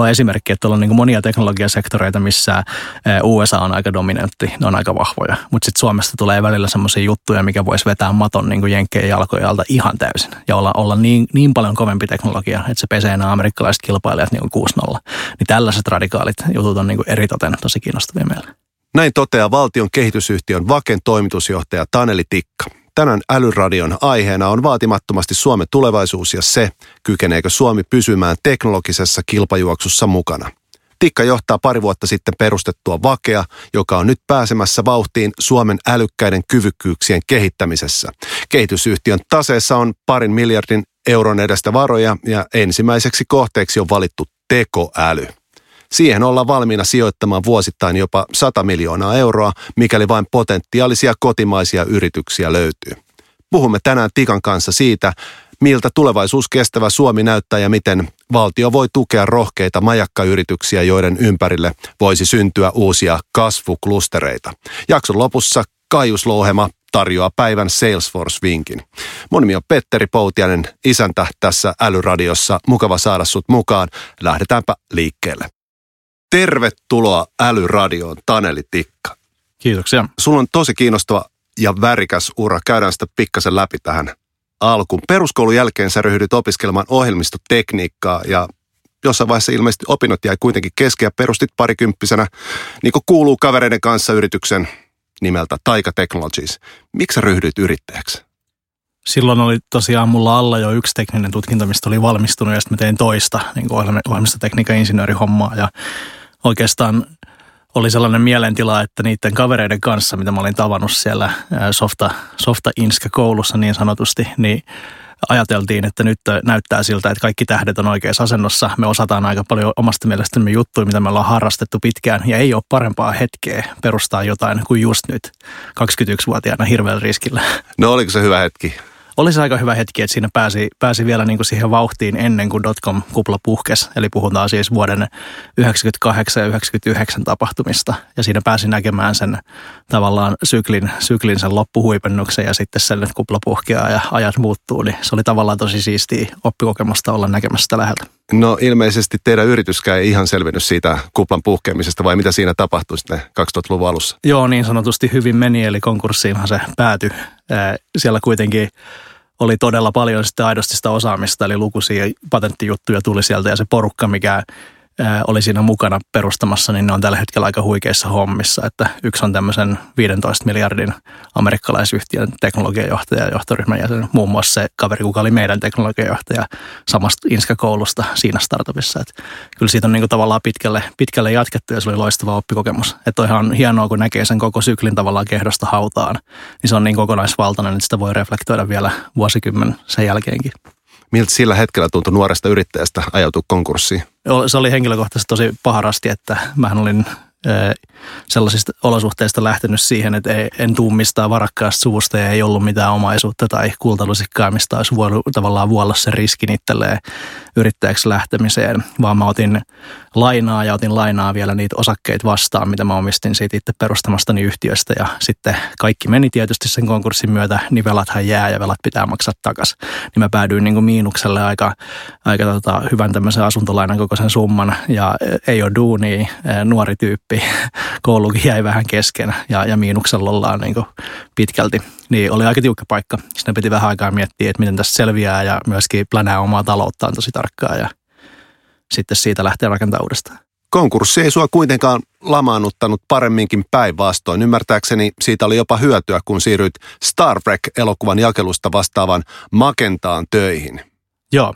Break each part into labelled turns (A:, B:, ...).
A: on esimerkki, että on niin monia teknologiasektoreita, missä USA on aika dominantti, ne on aika vahvoja. Mutta sitten Suomesta tulee välillä semmoisia juttuja, mikä voisi vetää maton niin jenkkeen jalkojen alta ihan täysin. Ja olla, olla niin, niin paljon kovempi teknologia, että se pesee nämä amerikkalaiset kilpailijat niin 6-0. Niin tällaiset radikaalit jutut on niin eritoten tosi kiinnostavia meille.
B: Näin toteaa valtion kehitysyhtiön Vaken toimitusjohtaja Taneli Tikka. Tänään Älyradion aiheena on vaatimattomasti Suomen tulevaisuus ja se, kykeneekö Suomi pysymään teknologisessa kilpajuoksussa mukana. Tikka johtaa pari vuotta sitten perustettua Vakea, joka on nyt pääsemässä vauhtiin Suomen älykkäiden kyvykkyyksien kehittämisessä. Kehitysyhtiön taseessa on parin miljardin euron edestä varoja ja ensimmäiseksi kohteeksi on valittu tekoäly. Siihen ollaan valmiina sijoittamaan vuosittain jopa 100 miljoonaa euroa, mikäli vain potentiaalisia kotimaisia yrityksiä löytyy. Puhumme tänään Tikan kanssa siitä, miltä tulevaisuus kestävä Suomi näyttää ja miten valtio voi tukea rohkeita majakkayrityksiä, joiden ympärille voisi syntyä uusia kasvuklustereita. Jakson lopussa Kaius Louhema tarjoaa päivän Salesforce-vinkin. Mun nimi on Petteri Poutianen, isäntä tässä Älyradiossa. Mukava saada sut mukaan. Lähdetäänpä liikkeelle. Tervetuloa Älyradioon, Taneli Tikka.
A: Kiitoksia.
B: Sulla on tosi kiinnostava ja värikäs ura. Käydään sitä pikkasen läpi tähän alkuun. Peruskoulun jälkeen sä ryhdyt opiskelemaan ohjelmistotekniikkaa ja jossain vaiheessa ilmeisesti opinnot jäi kuitenkin kesken ja perustit parikymppisenä, niin kuin kuuluu kavereiden kanssa yrityksen nimeltä Taika Technologies. Miksi sä ryhdyit yrittäjäksi?
A: Silloin oli tosiaan mulla alla jo yksi tekninen tutkinto, mistä oli valmistunut ja sitten mä tein toista niin ohjelmistotekniikan insinöörihommaa ja oikeastaan oli sellainen mielentila, että niiden kavereiden kanssa, mitä mä olin tavannut siellä softa, softa koulussa niin sanotusti, niin ajateltiin, että nyt näyttää siltä, että kaikki tähdet on oikeassa asennossa. Me osataan aika paljon omasta mielestämme juttuja, mitä me ollaan harrastettu pitkään, ja ei ole parempaa hetkeä perustaa jotain kuin just nyt 21-vuotiaana hirveällä riskillä.
B: No oliko se hyvä hetki?
A: Oli se aika hyvä hetki, että siinä pääsi, pääsi vielä niin kuin siihen vauhtiin ennen kuin dotcom-kupla puhkesi. Eli puhutaan siis vuoden 98 ja 99 tapahtumista. Ja siinä pääsi näkemään sen tavallaan syklin, syklin sen loppuhuipennuksen ja sitten sen, että kupla puhkeaa ja ajat muuttuu. Niin se oli tavallaan tosi siistiä oppikokemusta olla näkemässä sitä läheltä.
B: No ilmeisesti teidän yrityskään ei ihan selvinnyt siitä kuplan puhkeamisesta vai mitä siinä tapahtui sitten 2000-luvun alussa?
A: Joo, niin sanotusti hyvin meni, eli konkurssiinhan se päätyi. Siellä kuitenkin oli todella paljon sitten aidosti sitä osaamista, eli lukuisia patenttijuttuja tuli sieltä ja se porukka, mikä oli siinä mukana perustamassa, niin ne on tällä hetkellä aika huikeissa hommissa. Että yksi on tämmöisen 15 miljardin amerikkalaisyhtiön teknologiajohtaja ja johtoryhmän jäsen, muun muassa se kaveri, kuka oli meidän teknologiajohtaja samasta Inska-koulusta siinä startupissa. Että kyllä siitä on niin kuin tavallaan pitkälle, pitkälle jatkettu ja se oli loistava oppikokemus. Että ihan hienoa, kun näkee sen koko syklin tavallaan kehdosta hautaan, niin se on niin kokonaisvaltainen, että sitä voi reflektoida vielä vuosikymmen sen jälkeenkin.
B: Miltä sillä hetkellä tuntui nuoresta yrittäjästä ajautua konkurssiin?
A: Se oli henkilökohtaisesti tosi paharasti, että mä olin sellaisista olosuhteista lähtenyt siihen, että en tuu mistään varakkaasta suusta ja ei ollut mitään omaisuutta tai kultalusikkaa, mistä olisi voinut tavallaan vuolla sen riskin itselleen yrittäjäksi lähtemiseen, vaan mä otin lainaa ja otin lainaa vielä niitä osakkeita vastaan, mitä mä omistin siitä itse perustamastani yhtiöstä ja sitten kaikki meni tietysti sen konkurssin myötä, niin velathan jää ja velat pitää maksaa takaisin. Niin mä päädyin niin kuin miinukselle aika, aika tota, hyvän tämmöisen asuntolainan kokoisen summan ja ei ole duuni, nuori tyyppi, koulukin jäi vähän kesken ja, ja miinuksella ollaan niin kuin pitkälti. Niin oli aika tiukka paikka. Sitten piti vähän aikaa miettiä, että miten tästä selviää ja myöskin plänää omaa talouttaan tosi tarkkaan ja sitten siitä lähtee rakentamaan uudestaan.
B: Konkurssi ei sua kuitenkaan lamaannuttanut paremminkin päinvastoin. Ymmärtääkseni siitä oli jopa hyötyä, kun siirryit Star Trek-elokuvan jakelusta vastaavan Makentaan töihin.
A: Joo,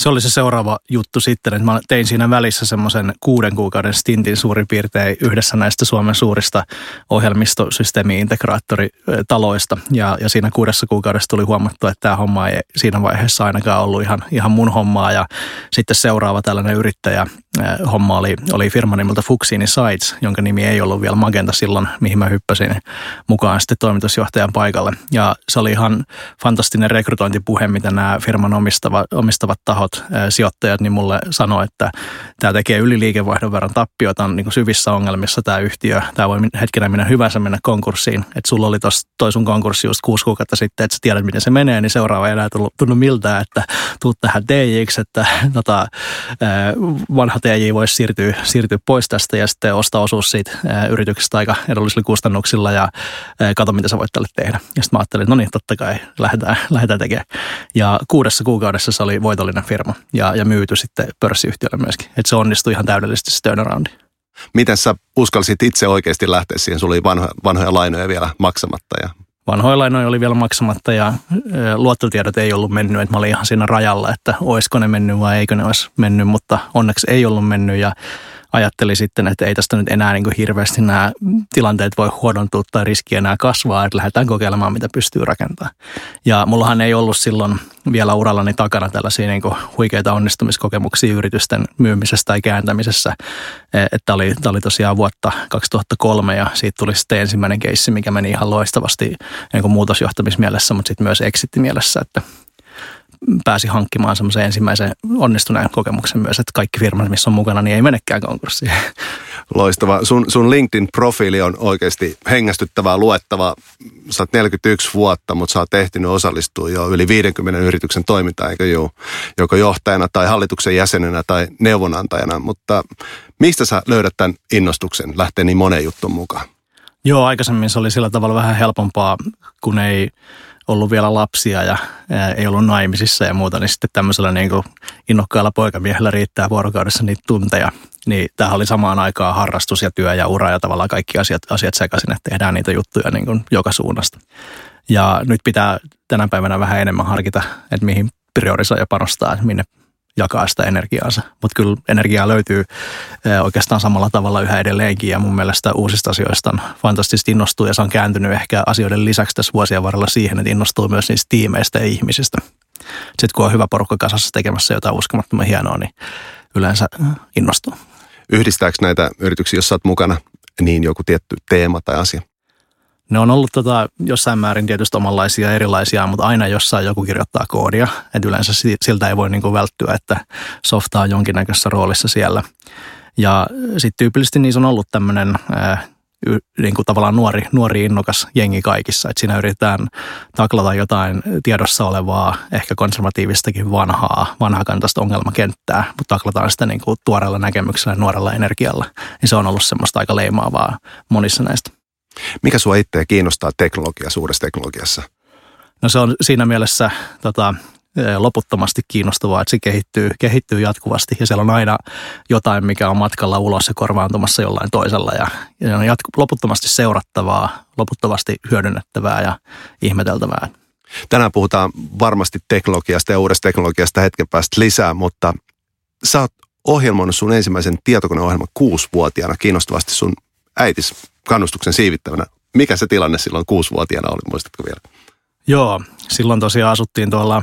A: se oli se seuraava juttu sitten, että mä tein siinä välissä semmoisen kuuden kuukauden stintin suurin piirtein yhdessä näistä Suomen suurista ohjelmistosysteemi-integraattoritaloista. Ja, ja siinä kuudessa kuukaudessa tuli huomattu, että tämä homma ei siinä vaiheessa ainakaan ollut ihan, ihan mun hommaa. Ja sitten seuraava tällainen yrittäjä homma oli, oli firma nimeltä Fuxini Sites, jonka nimi ei ollut vielä Magenta silloin, mihin mä hyppäsin mukaan sitten toimitusjohtajan paikalle. Ja se oli ihan fantastinen rekrytointipuhe, mitä nämä firman omistava, omistavat tahot tahot, sijoittajat, niin mulle sanoi, että tämä tekee yli liikevaihdon verran tappiota, on niin syvissä ongelmissa tämä yhtiö. Tämä voi hetkenä minä hyvänsä mennä konkurssiin. Että sulla oli tuossa toi sun konkurssi just kuusi kuukautta sitten, että sä tiedät, miten se menee, niin seuraava ei enää tunnu miltä, että tuut tähän TJiksi, että tota, vanha TJ voisi siirtyä, siirtyä pois tästä ja sitten ostaa osuus siitä yrityksestä aika edullisilla kustannuksilla ja katso, mitä sä voit tälle tehdä. Ja sitten mä ajattelin, että no niin, totta kai, lähdetään, lähdetään tekemään. Ja kuudessa kuukaudessa se oli voitollinen firma ja, ja myyty sitten pörssiyhtiölle myöskin. Että se onnistui ihan täydellisesti se turnaroundi.
B: Miten sä uskalsit itse oikeasti lähteä siihen? Sulla oli vanhoja, vanhoja lainoja vielä maksamatta ja
A: vanhoja lainoja oli vielä maksamatta ja luottotiedot ei ollut mennyt, että mä olin ihan siinä rajalla, että olisiko ne mennyt vai eikö ne olisi mennyt, mutta onneksi ei ollut mennyt ja ajatteli sitten, että ei tästä nyt enää niin kuin hirveästi nämä tilanteet voi huonontua tai riski enää kasvaa, että lähdetään kokeilemaan, mitä pystyy rakentamaan. Ja mullahan ei ollut silloin vielä urallani takana tällaisia niin kuin huikeita onnistumiskokemuksia yritysten myymisessä tai kääntämisessä. E, että oli, tämä oli tosiaan vuotta 2003 ja siitä tuli sitten ensimmäinen keissi, mikä meni ihan loistavasti niin kuin muutosjohtamismielessä, mutta sitten myös exit-mielessä, että pääsi hankkimaan semmoisen ensimmäisen onnistuneen kokemuksen myös, että kaikki firmat, missä on mukana, niin ei menekään konkurssiin.
B: Loistava. Sun, sun LinkedIn-profiili on oikeasti hengästyttävää luettava. Sä oot 41 vuotta, mutta sä oot ehtinyt osallistua jo yli 50 yrityksen toimintaan, eikö juu? Joko johtajana tai hallituksen jäsenenä tai neuvonantajana. Mutta mistä sä löydät tämän innostuksen lähteä niin moneen juttuun mukaan?
A: Joo, aikaisemmin se oli sillä tavalla vähän helpompaa, kun ei ollut vielä lapsia ja ei ollut naimisissa ja muuta, niin sitten tämmöisellä niin kuin innokkaalla poikamiehellä riittää vuorokaudessa niitä tunteja. Niin tämä oli samaan aikaan harrastus ja työ ja ura ja tavallaan kaikki asiat, asiat sekaisin, että tehdään niitä juttuja niin kuin joka suunnasta. Ja nyt pitää tänä päivänä vähän enemmän harkita, että mihin priorisoi ja panostaa, minne jakaa sitä energiaansa. Mutta kyllä energiaa löytyy oikeastaan samalla tavalla yhä edelleenkin ja mun mielestä uusista asioista on fantastisesti innostuu ja se on kääntynyt ehkä asioiden lisäksi tässä vuosien varrella siihen, että innostuu myös niistä tiimeistä ja ihmisistä. Sitten kun on hyvä porukka kasassa tekemässä jotain uskomattoman hienoa, niin yleensä innostuu.
B: Yhdistääkö näitä yrityksiä, jos olet mukana, niin joku tietty teema tai asia?
A: Ne on ollut tota, jossain määrin tietysti omanlaisia erilaisia, mutta aina jossain joku kirjoittaa koodia. Et yleensä siltä ei voi niinku välttyä, että softa on jonkinnäköisessä roolissa siellä. Ja sitten tyypillisesti niissä on ollut tämmöinen niin kuin tavallaan nuori, nuori innokas jengi kaikissa. Että siinä yritetään taklata jotain tiedossa olevaa, ehkä konservatiivistakin vanhaa, vanhakantaista ongelmakenttää, mutta taklataan sitä niin kuin tuoreella näkemyksellä, nuorella energialla. Niin se on ollut semmoista aika leimaavaa monissa näistä.
B: Mikä sua itseä kiinnostaa teknologia, suuressa teknologiassa?
A: No se on siinä mielessä tota, loputtomasti kiinnostavaa, että se kehittyy, kehittyy jatkuvasti ja siellä on aina jotain, mikä on matkalla ulos ja korvaantumassa jollain toisella ja, ja on jatku, loputtomasti seurattavaa, loputtomasti hyödynnettävää ja ihmeteltävää.
B: Tänään puhutaan varmasti teknologiasta ja uudesta teknologiasta hetken päästä lisää, mutta sä oot ohjelmoinut sun ensimmäisen tietokoneohjelman kuusivuotiaana kiinnostavasti sun äitis kannustuksen siivittävänä. Mikä se tilanne silloin kuusivuotiaana oli, muistatko vielä?
A: Joo, silloin tosiaan asuttiin tuolla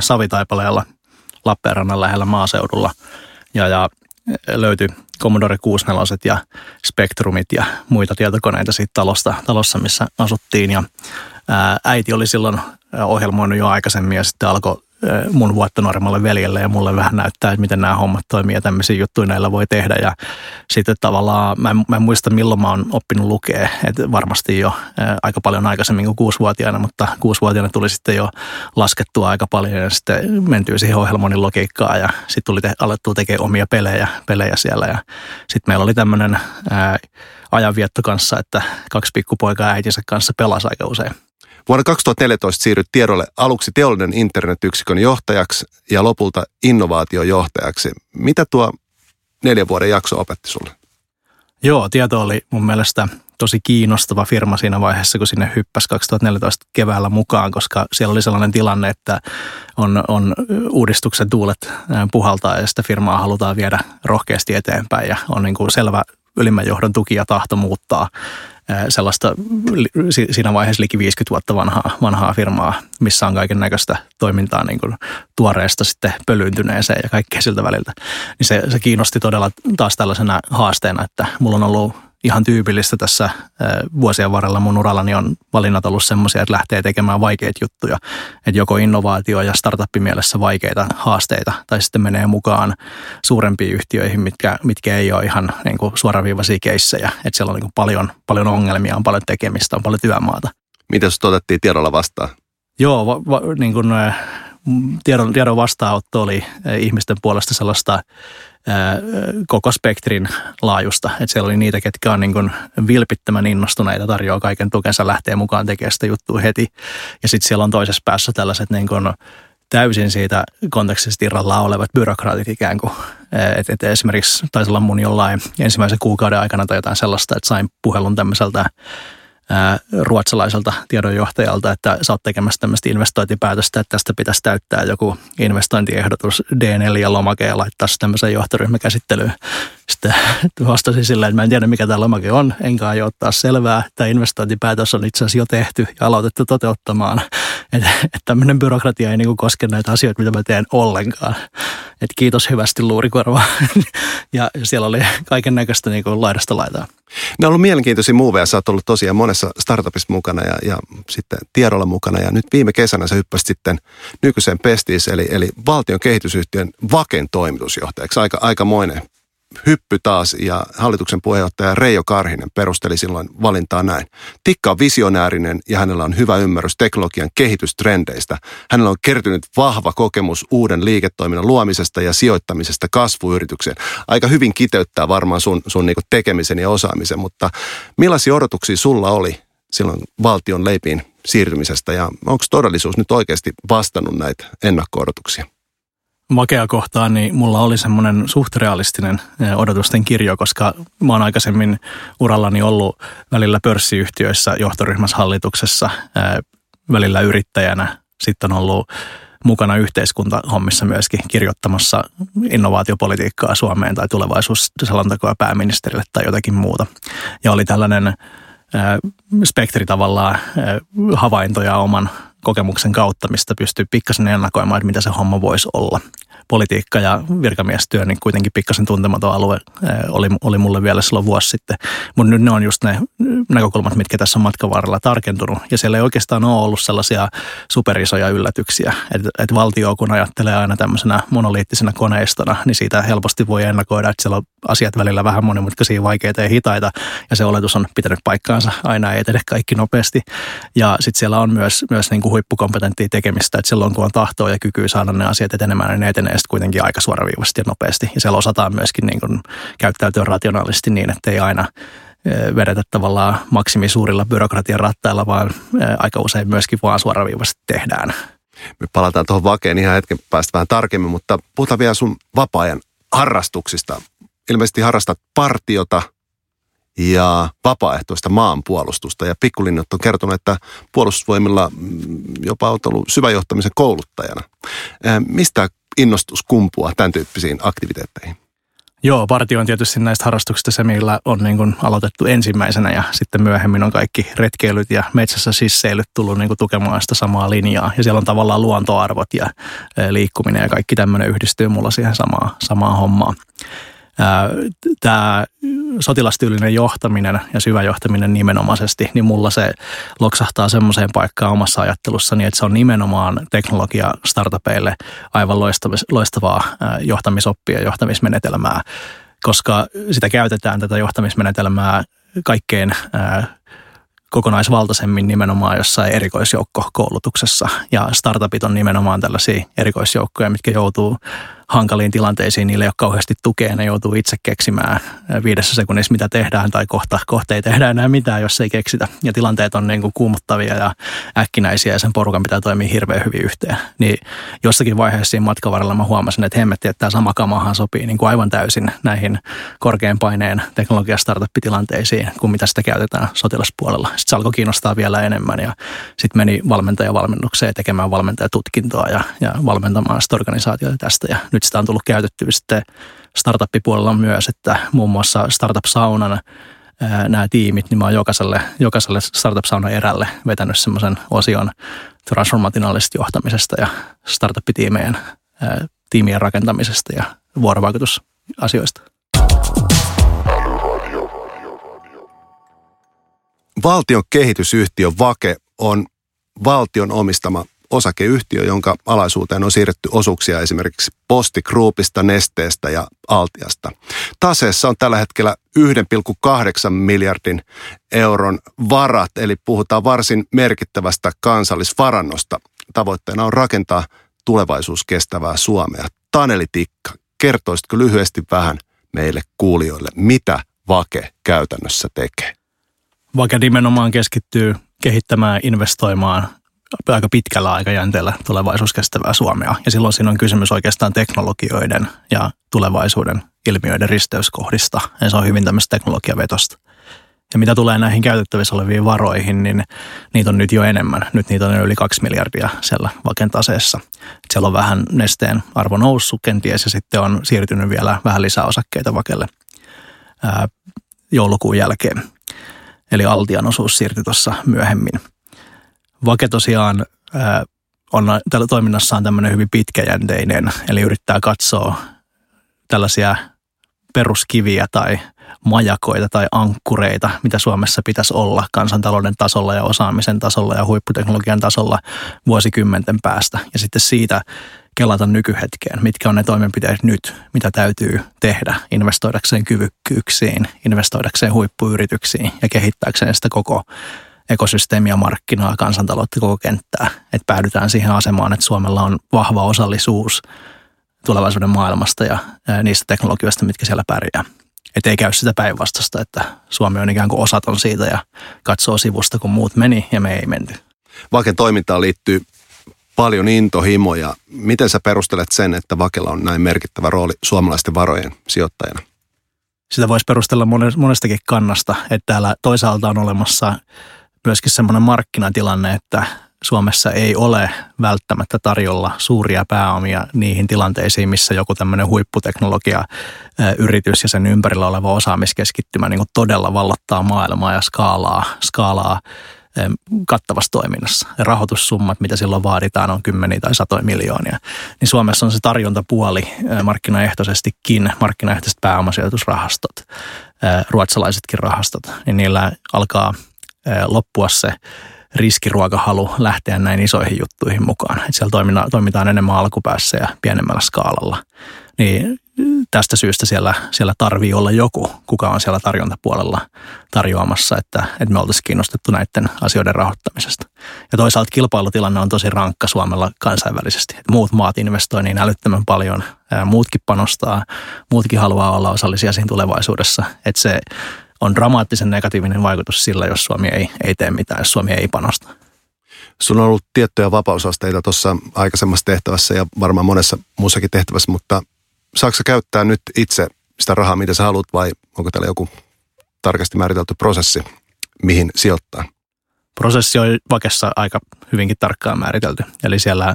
A: Savitaipaleella Lappeenrannan lähellä maaseudulla ja, ja löytyi Commodore 64 ja Spectrumit ja muita tietokoneita siitä talosta, talossa, missä asuttiin. Ja ää, äiti oli silloin ohjelmoinut jo aikaisemmin ja sitten alkoi mun vuotta nuoremmalle veljelle ja mulle vähän näyttää, että miten nämä hommat toimii ja tämmöisiä juttuja näillä voi tehdä. Ja sitten tavallaan, mä en, mä en muista milloin mä oon oppinut lukea, että varmasti jo aika paljon aikaisemmin kuin kuusivuotiaana, mutta kuusivuotiaana tuli sitten jo laskettua aika paljon ja sitten mentyy siihen ohjelmoinnin logiikkaan ja sitten tuli te, alettua tekemään omia pelejä, pelejä siellä ja sitten meillä oli tämmöinen ajanvietto kanssa, että kaksi pikkupoikaa äitinsä kanssa pelasi aika usein.
B: Vuonna 2014 siirryt tiedolle aluksi teollinen internetyksikön johtajaksi ja lopulta innovaatiojohtajaksi. Mitä tuo neljän vuoden jakso opetti sulle?
A: Joo, tieto oli mun mielestä tosi kiinnostava firma siinä vaiheessa, kun sinne hyppäsi 2014 keväällä mukaan, koska siellä oli sellainen tilanne, että on, on uudistuksen tuulet puhaltaa ja sitä firmaa halutaan viedä rohkeasti eteenpäin ja on niin kuin selvä ylimmän johdon tuki ja tahto muuttaa sellaista siinä vaiheessa liki 50 vuotta vanhaa, vanhaa firmaa, missä on kaiken näköistä toimintaa niin kuin tuoreesta sitten pölyyntyneeseen ja kaikkea siltä väliltä. Niin se, se kiinnosti todella taas tällaisena haasteena, että mulla on ollut ihan tyypillistä tässä vuosien varrella mun urallani on valinnat ollut semmoisia, että lähtee tekemään vaikeita juttuja. Että joko innovaatio ja startup-mielessä vaikeita haasteita, tai sitten menee mukaan suurempiin yhtiöihin, mitkä, mitkä ei ole ihan niin kuin suoraviivaisia keissejä. Että siellä on niin kuin paljon, paljon ongelmia, on paljon tekemistä, on paljon työmaata.
B: Miten se otettiin tiedolla vastaan?
A: Joo, va, va, niin kuin, tiedon, tiedon vastaanotto oli ihmisten puolesta sellaista koko spektrin laajusta. Että siellä oli niitä, ketkä on niin kuin vilpittömän innostuneita, tarjoaa kaiken tukensa, lähtee mukaan tekemään sitä juttua heti. Ja sitten siellä on toisessa päässä tällaiset niin kuin täysin siitä kontekstista irrallaan olevat byrokraatit ikään kuin. Et, et esimerkiksi taisi olla mun jollain ensimmäisen kuukauden aikana tai jotain sellaista, että sain puhelun tämmöiseltä ruotsalaiselta tiedonjohtajalta, että sä oot tekemässä tämmöistä investointipäätöstä, että tästä pitäisi täyttää joku investointiehdotus D4-lomake ja laittaa se tämmöiseen johtoryhmäkäsittelyyn. Sitten vastasin silleen, että mä en tiedä mikä tämä lomake on, enkä aio ottaa selvää. Tämä investointipäätös on itse asiassa jo tehty ja aloitettu toteuttamaan. Että et tämmöinen byrokratia ei niinku koske näitä asioita, mitä mä teen ollenkaan. Et kiitos hyvästi luurikorva. ja siellä oli kaiken näköistä niinku laidasta laitaa.
B: Ne on ollut mielenkiintoisia muuveja. Sä oot ollut tosiaan monessa startupissa mukana ja, ja sitten tiedolla mukana. Ja nyt viime kesänä sä hyppäsit sitten nykyiseen Pestis, eli, eli valtion kehitysyhtiön Vaken toimitusjohtajaksi. Aika, aikamoinen hyppy taas ja hallituksen puheenjohtaja Reijo Karhinen perusteli silloin valintaa näin. Tikka on visionäärinen ja hänellä on hyvä ymmärrys teknologian kehitystrendeistä. Hänellä on kertynyt vahva kokemus uuden liiketoiminnan luomisesta ja sijoittamisesta kasvuyritykseen. Aika hyvin kiteyttää varmaan sun, sun niinku tekemisen ja osaamisen, mutta millaisia odotuksia sulla oli silloin valtion leipiin siirtymisestä ja onko todellisuus nyt oikeasti vastannut näitä ennakko-odotuksia?
A: Makea kohtaan, niin mulla oli semmoinen suht realistinen eh, odotusten kirjo, koska mä oon aikaisemmin urallani ollut välillä pörssiyhtiöissä, johtoryhmässä, hallituksessa, eh, välillä yrittäjänä. Sitten on ollut mukana yhteiskuntahommissa myöskin kirjoittamassa innovaatiopolitiikkaa Suomeen tai tulevaisuusselontekoa pääministerille tai jotakin muuta. Ja oli tällainen eh, spektri tavallaan havaintoja oman kokemuksen kautta, mistä pystyy pikkasen ennakoimaan, että mitä se homma voisi olla politiikka ja virkamiestyö, niin kuitenkin pikkasen tuntematon alue oli, oli mulle vielä silloin vuosi sitten. Mutta nyt ne on just ne näkökulmat, mitkä tässä on matkan varrella tarkentunut. Ja siellä ei oikeastaan ole ollut sellaisia superisoja yllätyksiä. Että et valtio, kun ajattelee aina tämmöisenä monoliittisena koneistona, niin siitä helposti voi ennakoida, että siellä on asiat välillä vähän monimutkaisia, vaikeita ja hitaita. Ja se oletus on pitänyt paikkaansa. Aina ei etene kaikki nopeasti. Ja sitten siellä on myös, myös niin kuin huippukompetenttia tekemistä, että silloin kun on tahtoa ja kykyä saada ne asiat etenemään, niin ne etenee sitten kuitenkin aika suoraviivasti ja nopeasti. Ja siellä osataan myöskin niin kuin käyttäytyä rationaalisesti niin, että ei aina vedetä tavallaan maksimisuurilla byrokratian rattailla, vaan aika usein myöskin vaan suoraviivasti tehdään.
B: Me palataan tuohon vakeen ihan hetken päästä vähän tarkemmin, mutta puhutaan vielä sun vapaa-ajan harrastuksista. Ilmeisesti harrastat partiota ja vapaaehtoista maanpuolustusta. Ja pikkulinnut on kertonut, että puolustusvoimilla mm, jopa on ollut syväjohtamisen kouluttajana. Mistä innostus kumpua tämän tyyppisiin aktiviteetteihin?
A: Joo, partio on tietysti näistä harrastuksista se, millä on niin kuin aloitettu ensimmäisenä ja sitten myöhemmin on kaikki retkeilyt ja metsässä sisseilyt tullut niin kuin tukemaan sitä samaa linjaa. Ja siellä on tavallaan luontoarvot ja liikkuminen ja kaikki tämmöinen yhdistyy mulla siihen samaan, samaan hommaan tämä sotilastyylinen johtaminen ja syvä johtaminen nimenomaisesti, niin mulla se loksahtaa semmoiseen paikkaan omassa ajattelussani, että se on nimenomaan teknologia startupeille aivan loistavaa johtamisoppia ja johtamismenetelmää, koska sitä käytetään tätä johtamismenetelmää kaikkein kokonaisvaltaisemmin nimenomaan jossain erikoisjoukkokoulutuksessa. Ja startupit on nimenomaan tällaisia erikoisjoukkoja, mitkä joutuu hankaliin tilanteisiin, niille ei ole kauheasti tukea, ne joutuu itse keksimään viidessä sekunnissa, mitä tehdään, tai kohta, kohta ei tehdä enää mitään, jos ei keksitä. Ja tilanteet on niin kuin kuumuttavia ja äkkinäisiä, ja sen porukan pitää toimia hirveän hyvin yhteen. Niin jossakin vaiheessa siinä matkan varrella mä huomasin, että hemmetti, että tämä sama kamahan sopii niin kuin aivan täysin näihin korkean paineen teknologia startup-tilanteisiin, kuin mitä sitä käytetään sotilaspuolella. Sitten se alkoi kiinnostaa vielä enemmän, ja sitten meni valmentajavalmennukseen tekemään valmentajatutkintoa ja, ja valmentamaan sitä organisaatiota tästä. Ja nyt sitä on tullut käytettyä sitten startup-puolella myös, että muun muassa Startup-saunan nämä tiimit, niin mä oon jokaiselle, jokaiselle startup-saunan erälle vetänyt semmoisen osion transformationaalisesta johtamisesta ja startup-tiimien tiimien rakentamisesta ja vuorovaikutusasioista.
B: Valtion kehitysyhtiö Vake on valtion omistama osakeyhtiö, jonka alaisuuteen on siirretty osuuksia esimerkiksi Posti Groupista, Nesteestä ja Altiasta. Taseessa on tällä hetkellä 1,8 miljardin euron varat, eli puhutaan varsin merkittävästä kansallisvarannosta. Tavoitteena on rakentaa tulevaisuuskestävää Suomea. Taneli Tikka, kertoisitko lyhyesti vähän meille kuulijoille, mitä Vake käytännössä tekee?
A: Vake nimenomaan keskittyy kehittämään, investoimaan aika pitkällä aikajänteellä tulevaisuuskestävää Suomea. Ja silloin siinä on kysymys oikeastaan teknologioiden ja tulevaisuuden ilmiöiden risteyskohdista. Ja se on hyvin tämmöistä teknologiavetosta. Ja mitä tulee näihin käytettävissä oleviin varoihin, niin niitä on nyt jo enemmän. Nyt niitä on yli kaksi miljardia siellä vakentaseessa. Siellä on vähän nesteen arvo noussut kenties ja sitten on siirtynyt vielä vähän lisää osakkeita vakelle joulukuun jälkeen. Eli Altian osuus siirtyi tuossa myöhemmin. Vake tosiaan on tällä toiminnassaan tämmöinen hyvin pitkäjänteinen, eli yrittää katsoa tällaisia peruskiviä tai majakoita tai ankkureita, mitä Suomessa pitäisi olla kansantalouden tasolla ja osaamisen tasolla ja huipputeknologian tasolla vuosikymmenten päästä. Ja sitten siitä kelata nykyhetkeen, mitkä on ne toimenpiteet nyt, mitä täytyy tehdä investoidakseen kyvykkyyksiin, investoidakseen huippuyrityksiin ja kehittääkseen sitä koko ekosysteemiä, markkinaa, kansantaloutta, koko kenttää. Että päädytään siihen asemaan, että Suomella on vahva osallisuus tulevaisuuden maailmasta ja niistä teknologioista, mitkä siellä pärjää. Että ei käy sitä päinvastasta, että Suomi on ikään kuin osaton siitä ja katsoo sivusta, kun muut meni ja me ei menty.
B: Vaken toimintaan liittyy paljon intohimoja. Miten sä perustelet sen, että Vakella on näin merkittävä rooli suomalaisten varojen sijoittajana?
A: Sitä voisi perustella monestakin kannasta, että täällä toisaalta on olemassa myöskin semmoinen markkinatilanne, että Suomessa ei ole välttämättä tarjolla suuria pääomia niihin tilanteisiin, missä joku tämmöinen huipputeknologia yritys ja sen ympärillä oleva osaamiskeskittymä niin todella vallottaa maailmaa ja skaalaa, skaalaa kattavassa toiminnassa. Ja rahoitussummat, mitä silloin vaaditaan, on kymmeniä tai satoja miljoonia. Niin Suomessa on se tarjontapuoli markkinaehtoisestikin, markkinaehtoiset pääomasijoitusrahastot, ruotsalaisetkin rahastot, niin niillä alkaa loppua se riskiruokahalu lähteä näin isoihin juttuihin mukaan. Et siellä toimitaan, enemmän alkupäässä ja pienemmällä skaalalla. Niin tästä syystä siellä, siellä tarvii olla joku, kuka on siellä tarjontapuolella tarjoamassa, että, että me oltaisiin kiinnostettu näiden asioiden rahoittamisesta. Ja toisaalta kilpailutilanne on tosi rankka Suomella kansainvälisesti. Että muut maat investoi niin älyttömän paljon, muutkin panostaa, muutkin haluaa olla osallisia siinä tulevaisuudessa. Että se on dramaattisen negatiivinen vaikutus sillä, jos Suomi ei, ei tee mitään, jos Suomi ei panosta.
B: Sun on ollut tiettyjä vapausasteita tuossa aikaisemmassa tehtävässä ja varmaan monessa muussakin tehtävässä, mutta saako käyttää nyt itse sitä rahaa, mitä sä haluat vai onko täällä joku tarkasti määritelty prosessi, mihin sijoittaa?
A: Prosessi on vakessa aika hyvinkin tarkkaan määritelty. Eli siellä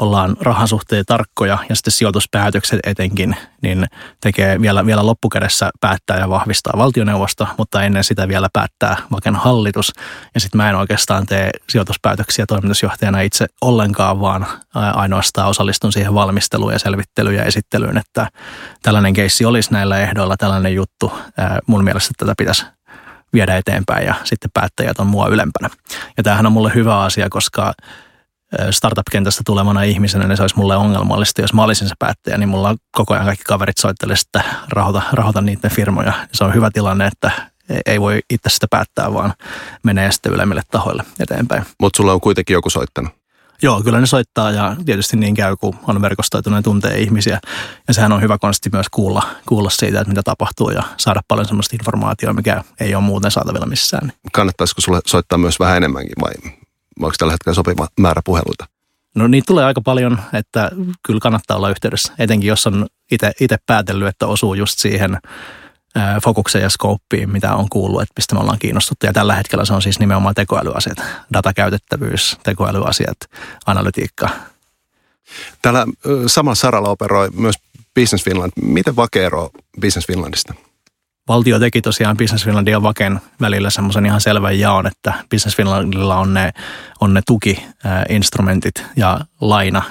A: ollaan rahasuhteen tarkkoja ja sitten sijoituspäätökset etenkin, niin tekee vielä, vielä loppukädessä päättää ja vahvistaa valtioneuvosto, mutta ennen sitä vielä päättää Vaken hallitus. Ja sitten mä en oikeastaan tee sijoituspäätöksiä toimitusjohtajana itse ollenkaan, vaan ainoastaan osallistun siihen valmisteluun ja selvittelyyn ja esittelyyn, että tällainen keissi olisi näillä ehdoilla, tällainen juttu. Mun mielestä tätä pitäisi viedä eteenpäin ja sitten päättäjät on mua ylempänä. Ja tämähän on mulle hyvä asia, koska startup-kentästä tulevana ihmisenä, niin se olisi mulle ongelmallista. Jos mä olisin se päättäjä, niin mulla koko ajan kaikki kaverit soittelisivat, että rahoita, rahoita niiden firmoja. Se on hyvä tilanne, että ei voi itse sitä päättää, vaan menee sitten ylemmille tahoille eteenpäin.
B: Mutta sulla on kuitenkin joku soittanut.
A: Joo, kyllä ne soittaa ja tietysti niin käy, kun on verkostoitunut ja tuntee ihmisiä. Ja sehän on hyvä konsti myös kuulla, kuulla siitä, että mitä tapahtuu ja saada paljon sellaista informaatiota, mikä ei ole muuten saatavilla missään.
B: Kannattaisiko sulle soittaa myös vähän enemmänkin vai onko tällä hetkellä sopiva määrä puheluita?
A: No niitä tulee aika paljon, että kyllä kannattaa olla yhteydessä, etenkin jos on itse päätellyt, että osuu just siihen fokukseen ja skooppiin, mitä on kuullut, että mistä me ollaan kiinnostuttu. Ja tällä hetkellä se on siis nimenomaan tekoälyasiat, datakäytettävyys, tekoälyasiat, analytiikka.
B: Täällä samalla saralla operoi myös Business Finland. Miten vakeero Business Finlandista?
A: Valtio teki tosiaan Business Finlandin ja Vaken välillä semmoisen ihan selvän jaon, että Business Finlandilla on ne, on ne tukiinstrumentit ja laina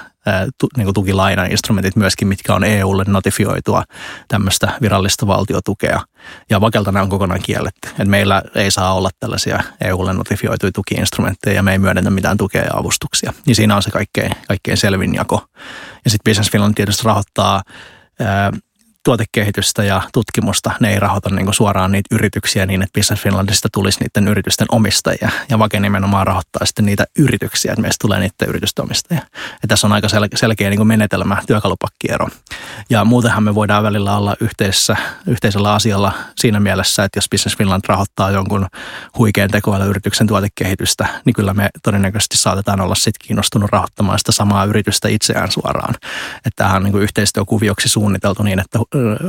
A: niin tukilainainstrumentit myöskin, mitkä on EUlle notifioitua tämmöistä virallista valtiotukea. Ja Vakelta nämä on kokonaan kielletty. Et meillä ei saa olla tällaisia EUlle notifioituja tukiinstrumentteja ja me ei myönnetä mitään tukea ja avustuksia. Niin siinä on se kaikkein, kaikkein selvin jako. Ja sitten Business Finland tietysti rahoittaa tuotekehitystä ja tutkimusta, ne ei rahoita niin suoraan niitä yrityksiä niin, että Business Finlandista tulisi niiden yritysten omistajia. Ja Vake nimenomaan rahoittaa sitten niitä yrityksiä, että meistä tulee niiden yritysten omistajia. Ja tässä on aika sel- selkeä niin menetelmä, työkalupakkiero. Ja muutenhan me voidaan välillä olla yhteisessä, yhteisellä asialla siinä mielessä, että jos Business Finland rahoittaa jonkun huikean tekoälyyrityksen tuotekehitystä, niin kyllä me todennäköisesti saatetaan olla sitten kiinnostunut rahoittamaan sitä samaa yritystä itseään suoraan. Että tämähän on niin yhteistyökuvioksi suunniteltu niin, että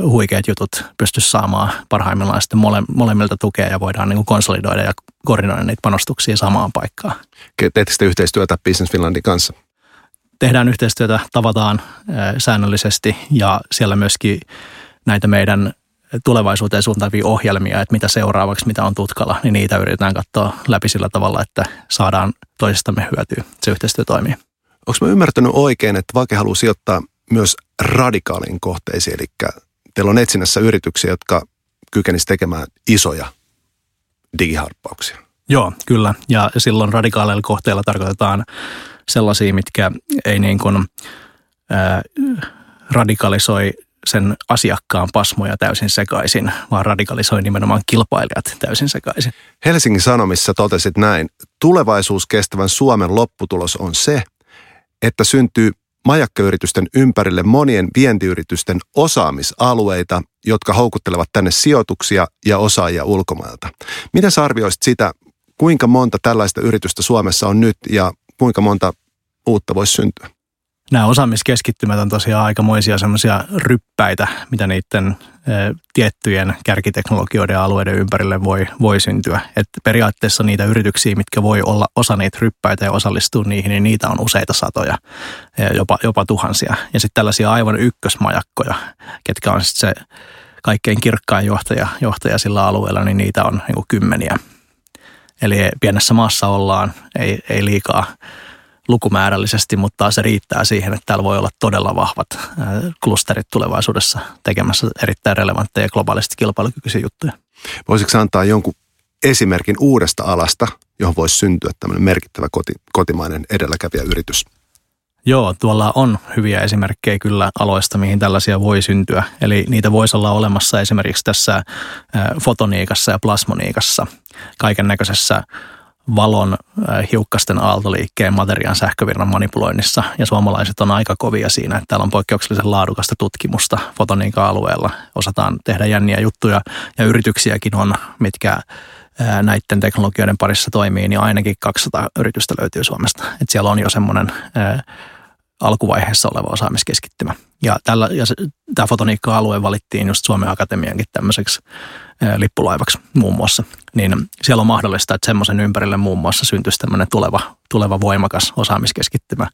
A: huikeat jutut pystyisi saamaan parhaimmillaan sitten mole, molemmilta tukea ja voidaan niin kuin konsolidoida ja koordinoida niitä panostuksia samaan paikkaan.
B: Teettekö te yhteistyötä Business Finlandin kanssa?
A: Tehdään yhteistyötä, tavataan säännöllisesti ja siellä myöskin näitä meidän tulevaisuuteen suuntaavia ohjelmia, että mitä seuraavaksi, mitä on tutkalla, niin niitä yritetään katsoa läpi sillä tavalla, että saadaan toisistamme hyötyä. Se yhteistyö toimii.
B: Onko mä ymmärtänyt oikein, että Vake haluaa sijoittaa myös radikaaliin kohteisiin, eli teillä on etsinnässä yrityksiä, jotka kykenisivät tekemään isoja digiharppauksia.
A: Joo, kyllä. Ja silloin radikaaleilla kohteilla tarkoitetaan sellaisia, mitkä ei niin kuin, ää, radikalisoi sen asiakkaan pasmoja täysin sekaisin, vaan radikalisoi nimenomaan kilpailijat täysin sekaisin.
B: Helsingin Sanomissa totesit näin, tulevaisuus kestävän Suomen lopputulos on se, että syntyy majakkayritysten ympärille monien vientiyritysten osaamisalueita, jotka houkuttelevat tänne sijoituksia ja osaajia ulkomailta. Miten sä arvioisit sitä, kuinka monta tällaista yritystä Suomessa on nyt ja kuinka monta uutta voisi syntyä?
A: Nämä osaamiskeskittymät on tosiaan aikamoisia semmoisia ryppäitä, mitä niiden tiettyjen kärkiteknologioiden ja alueiden ympärille voi, voi syntyä. Et periaatteessa niitä yrityksiä, mitkä voi olla osa niitä ryppäitä ja osallistua niihin, niin niitä on useita satoja, jopa, jopa tuhansia. Ja sitten tällaisia aivan ykkösmajakkoja, ketkä on sitten se kaikkein kirkkain johtaja, johtaja sillä alueella, niin niitä on niin kymmeniä. Eli pienessä maassa ollaan, ei, ei liikaa lukumäärällisesti, mutta se riittää siihen, että täällä voi olla todella vahvat klusterit tulevaisuudessa tekemässä erittäin relevantteja ja globaalisti kilpailukykyisiä juttuja.
B: Voisitko antaa jonkun esimerkin uudesta alasta, johon voisi syntyä tämmöinen merkittävä koti, kotimainen edelläkävijäyritys?
A: Joo, tuolla on hyviä esimerkkejä kyllä aloista, mihin tällaisia voi syntyä. Eli niitä voisi olla olemassa esimerkiksi tässä fotoniikassa ja plasmoniikassa, kaiken näköisessä valon, äh, hiukkasten aaltoliikkeen, materiaan sähkövirran manipuloinnissa. Ja suomalaiset on aika kovia siinä, että täällä on poikkeuksellisen laadukasta tutkimusta fotoniikan alueella. Osataan tehdä jänniä juttuja ja yrityksiäkin on, mitkä äh, näiden teknologioiden parissa toimii, niin ainakin 200 yritystä löytyy Suomesta. Et siellä on jo semmoinen äh, alkuvaiheessa oleva osaamiskeskittymä. Ja, tällä, ja se, tämä fotoniikka-alue valittiin just Suomen Akatemiankin tämmöiseksi lippulaivaksi muun muassa. Niin siellä on mahdollista, että semmoisen ympärille muun muassa syntyisi tämmöinen tuleva, tuleva voimakas osaamiskeskittymä.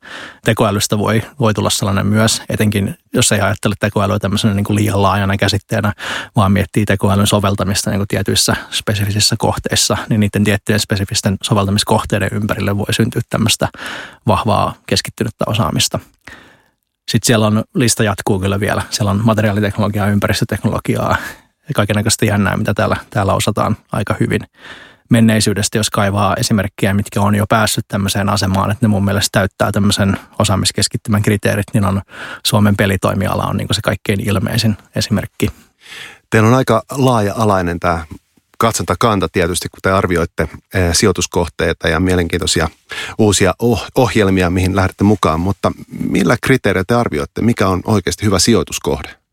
A: Tekoälystä voi, voi tulla sellainen myös, etenkin jos ei ajattele tekoälyä tämmöisenä niin kuin liian laajana käsitteenä, vaan miettii tekoälyn soveltamista niin kuin tietyissä spesifisissä kohteissa, niin niiden tiettyjen spesifisten soveltamiskohteiden ympärille voi syntyä tämmöistä vahvaa keskittynyttä osaamista. Sitten siellä on, lista jatkuu kyllä vielä. Siellä on materiaaliteknologiaa, ympäristöteknologiaa, kaikenlaista jännää, mitä täällä, täällä osataan aika hyvin menneisyydestä, jos kaivaa esimerkkejä, mitkä on jo päässyt tämmöiseen asemaan, että ne mun mielestä täyttää tämmöisen osaamiskeskittymän kriteerit, niin on Suomen pelitoimiala on niin se kaikkein ilmeisin esimerkki.
B: Teillä on aika laaja-alainen tämä katsontakanta tietysti, kun te arvioitte eh, sijoituskohteita ja mielenkiintoisia uusia oh-, ohjelmia, mihin lähdette mukaan, mutta millä kriteereillä te arvioitte, mikä on oikeasti hyvä sijoituskohde?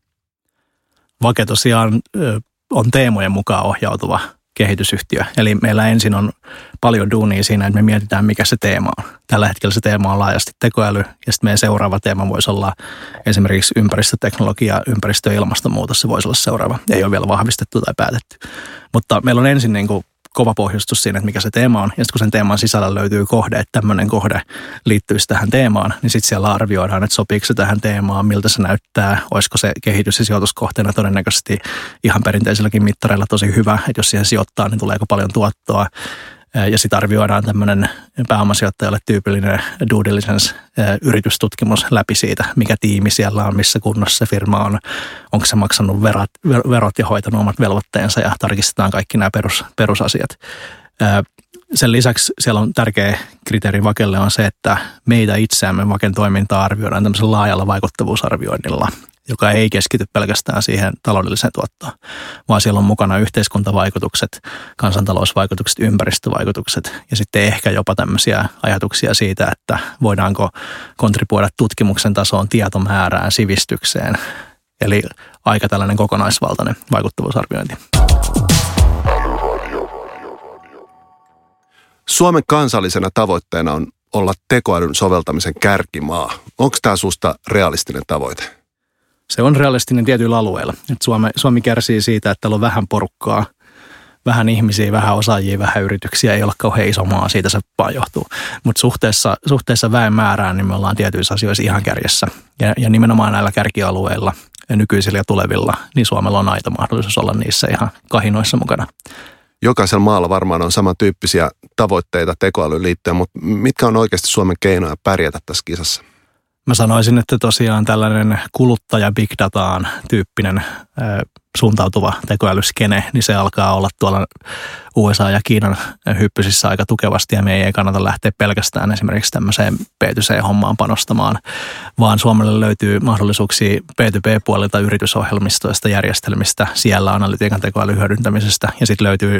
A: Vake tosiaan on teemojen mukaan ohjautuva kehitysyhtiö. Eli meillä ensin on paljon duunia siinä, että me mietitään, mikä se teema on. Tällä hetkellä se teema on laajasti tekoäly, ja sitten meidän seuraava teema voisi olla esimerkiksi ympäristöteknologia, ympäristö- ja ilmastonmuutos, se voisi olla seuraava. Ei ole vielä vahvistettu tai päätetty. Mutta meillä on ensin niin kuin kova pohjustus siinä, että mikä se teema on. Ja sitten kun sen teeman sisällä löytyy kohde, että tämmöinen kohde liittyisi tähän teemaan, niin sitten siellä arvioidaan, että sopiiko se tähän teemaan, miltä se näyttää, olisiko se kehitys- ja sijoituskohteena todennäköisesti ihan perinteisilläkin mittareilla tosi hyvä, että jos siihen sijoittaa, niin tuleeko paljon tuottoa, Ja sitten arvioidaan tämmöinen pääomasijoittajalle tyypillinen due diligence yritystutkimus läpi siitä, mikä tiimi siellä on, missä kunnossa se firma on, onko se maksanut verot, verot ja hoitanut omat velvoitteensa ja tarkistetaan kaikki nämä perus, perusasiat. Sen lisäksi siellä on tärkeä kriteeri Vakelle on se, että meitä itseämme Vaken toimintaa arvioidaan tämmöisellä laajalla vaikuttavuusarvioinnilla joka ei keskity pelkästään siihen taloudelliseen tuottoon, vaan siellä on mukana yhteiskuntavaikutukset, kansantalousvaikutukset, ympäristövaikutukset ja sitten ehkä jopa tämmöisiä ajatuksia siitä, että voidaanko kontribuoida tutkimuksen tasoon, tietomäärään, sivistykseen. Eli aika tällainen kokonaisvaltainen vaikuttavuusarviointi.
B: Suomen kansallisena tavoitteena on olla tekoälyn soveltamisen kärkimaa. Onko tämä susta realistinen tavoite?
A: Se on realistinen tietyillä alueilla. Et Suomi, Suomi kärsii siitä, että täällä on vähän porukkaa, vähän ihmisiä, vähän osaajia, vähän yrityksiä, ei ole kauhean iso maa, siitä se vaan johtuu. Mutta suhteessa, suhteessa väen määrään, niin me ollaan tietyissä asioissa ihan kärjessä. Ja, ja nimenomaan näillä kärkialueilla, ja nykyisillä ja tulevilla, niin Suomella on aito mahdollisuus olla niissä ihan kahinoissa mukana.
B: Jokaisella maalla varmaan on samantyyppisiä tavoitteita tekoälyyn liittyen, mutta mitkä on oikeasti Suomen keinoja pärjätä tässä kisassa?
A: Mä sanoisin, että tosiaan tällainen kuluttaja big dataan tyyppinen suuntautuva tekoälyskene, niin se alkaa olla tuolla USA ja Kiinan hyppysissä aika tukevasti ja me ei kannata lähteä pelkästään esimerkiksi tämmöiseen B2C-hommaan panostamaan, vaan Suomelle löytyy mahdollisuuksia B2B-puolilta yritysohjelmistoista, järjestelmistä, siellä analytiikan tekoälyn hyödyntämisestä ja sitten löytyy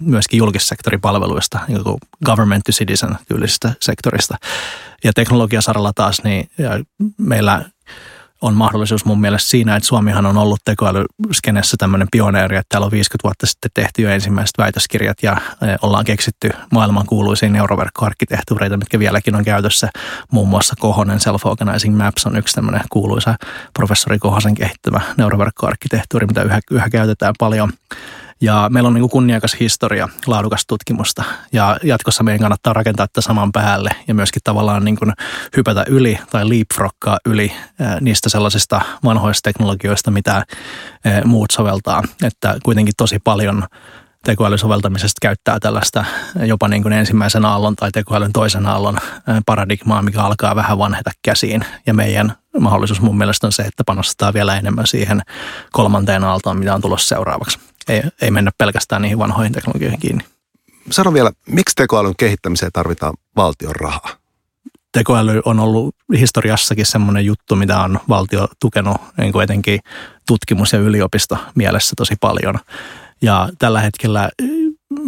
A: myöskin julkissektoripalveluista, niin kuin government to citizen tyylisestä sektorista. Ja teknologiasaralla taas, niin meillä on mahdollisuus mun mielestä siinä, että Suomihan on ollut tekoälyskenessä tämmöinen pioneeri, että täällä on 50 vuotta sitten tehty jo ensimmäiset väitöskirjat ja ollaan keksitty maailman kuuluisia neuroverkkoarkkitehtuureita, mitkä vieläkin on käytössä. Muun muassa Kohonen Self-Organizing Maps on yksi tämmöinen kuuluisa professori Kohosen kehittämä neuroverkkoarkkitehtuuri, mitä yhä, yhä käytetään paljon. Ja meillä on niin kuin kunniakas historia, laadukas tutkimusta ja jatkossa meidän kannattaa rakentaa tätä saman päälle ja myöskin tavallaan niin kuin hypätä yli tai leapfroggaa yli niistä sellaisista vanhoista teknologioista, mitä muut soveltaa. Että kuitenkin tosi paljon tekoälysoveltamisesta käyttää tällaista jopa niin kuin ensimmäisen aallon tai tekoälyn toisen aallon paradigmaa, mikä alkaa vähän vanheta käsiin. Ja meidän mahdollisuus mun mielestä on se, että panostetaan vielä enemmän siihen kolmanteen aaltoon, mitä on tulossa seuraavaksi ei, ei mennä pelkästään niihin vanhoihin teknologioihin kiinni.
B: Sano vielä, miksi tekoälyn kehittämiseen tarvitaan valtion rahaa?
A: Tekoäly on ollut historiassakin semmoinen juttu, mitä on valtio tukenut niin kuin etenkin tutkimus- ja yliopisto mielessä tosi paljon. Ja tällä hetkellä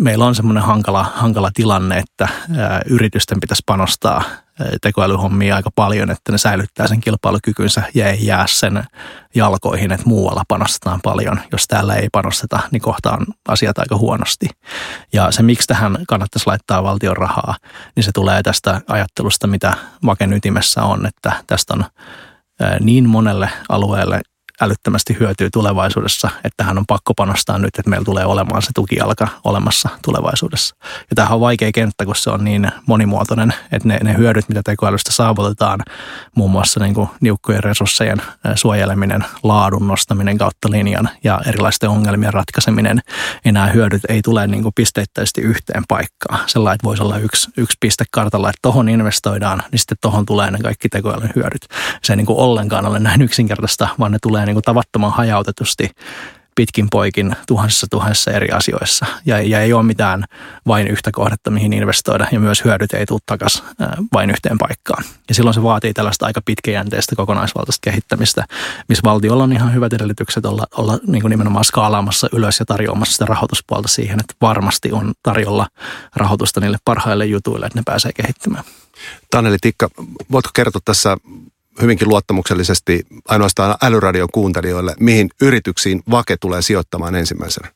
A: meillä on semmoinen hankala, hankala tilanne, että yritysten pitäisi panostaa tekoälyhommia aika paljon, että ne säilyttää sen kilpailukykynsä ja ei jää sen jalkoihin, että muualla panostetaan paljon. Jos täällä ei panosteta, niin kohtaan asiat aika huonosti. Ja se, miksi tähän kannattaisi laittaa valtion rahaa, niin se tulee tästä ajattelusta, mitä Vaken ytimessä on, että tästä on niin monelle alueelle älyttömästi hyötyy tulevaisuudessa, että hän on pakko panostaa nyt, että meillä tulee olemaan se tukijalka olemassa tulevaisuudessa. Ja tämähän on vaikea kenttä, kun se on niin monimuotoinen, että ne, ne hyödyt, mitä tekoälystä saavutetaan, muun muassa niin kuin niukkojen resurssejen suojeleminen, laadun nostaminen kautta linjan ja erilaisten ongelmien ratkaiseminen, enää hyödyt ei tule niin kuin pisteittäisesti yhteen paikkaan. Sellainen, että voisi olla yksi, yksi piste kartalla, että tohon investoidaan, niin sitten tohon tulee ne kaikki tekoälyn hyödyt. Se ei niin kuin ollenkaan ole näin yksinkertaista, vaan ne tulee niin kuin tavattoman hajautetusti pitkin poikin tuhansissa tuhansissa eri asioissa. Ja, ja ei ole mitään vain yhtä kohdetta, mihin investoida, ja myös hyödyt ei tule takaisin vain yhteen paikkaan. Ja silloin se vaatii tällaista aika pitkäjänteistä kokonaisvaltaista kehittämistä, missä valtiolla on ihan hyvät edellytykset olla, olla niin kuin nimenomaan skaalaamassa ylös ja tarjoamassa sitä rahoituspuolta siihen, että varmasti on tarjolla rahoitusta niille parhaille jutuille, että ne pääsee kehittymään.
B: Taneli Tikka, voitko kertoa tässä hyvinkin luottamuksellisesti ainoastaan älyradion kuuntelijoille, mihin yrityksiin Vake tulee sijoittamaan ensimmäisenä?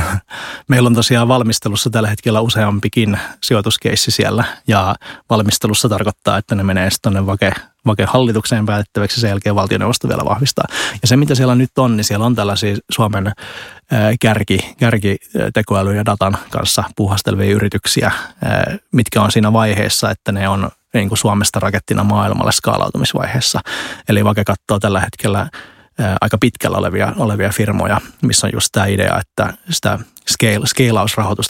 A: Meillä on tosiaan valmistelussa tällä hetkellä useampikin sijoituskeissi siellä ja valmistelussa tarkoittaa, että ne menee sitten tuonne vake, vake hallitukseen päätettäväksi sen jälkeen valtioneuvosto vielä vahvistaa. Ja se mitä siellä nyt on, niin siellä on tällaisia Suomen kärki, kärki tekoäly ja datan kanssa puhastelevia yrityksiä, mitkä on siinä vaiheessa, että ne on niin kuin Suomesta rakettina maailmalle skaalautumisvaiheessa. Eli Vake katsoo tällä hetkellä aika pitkällä olevia, olevia firmoja, missä on just tämä idea, että sitä scale, scale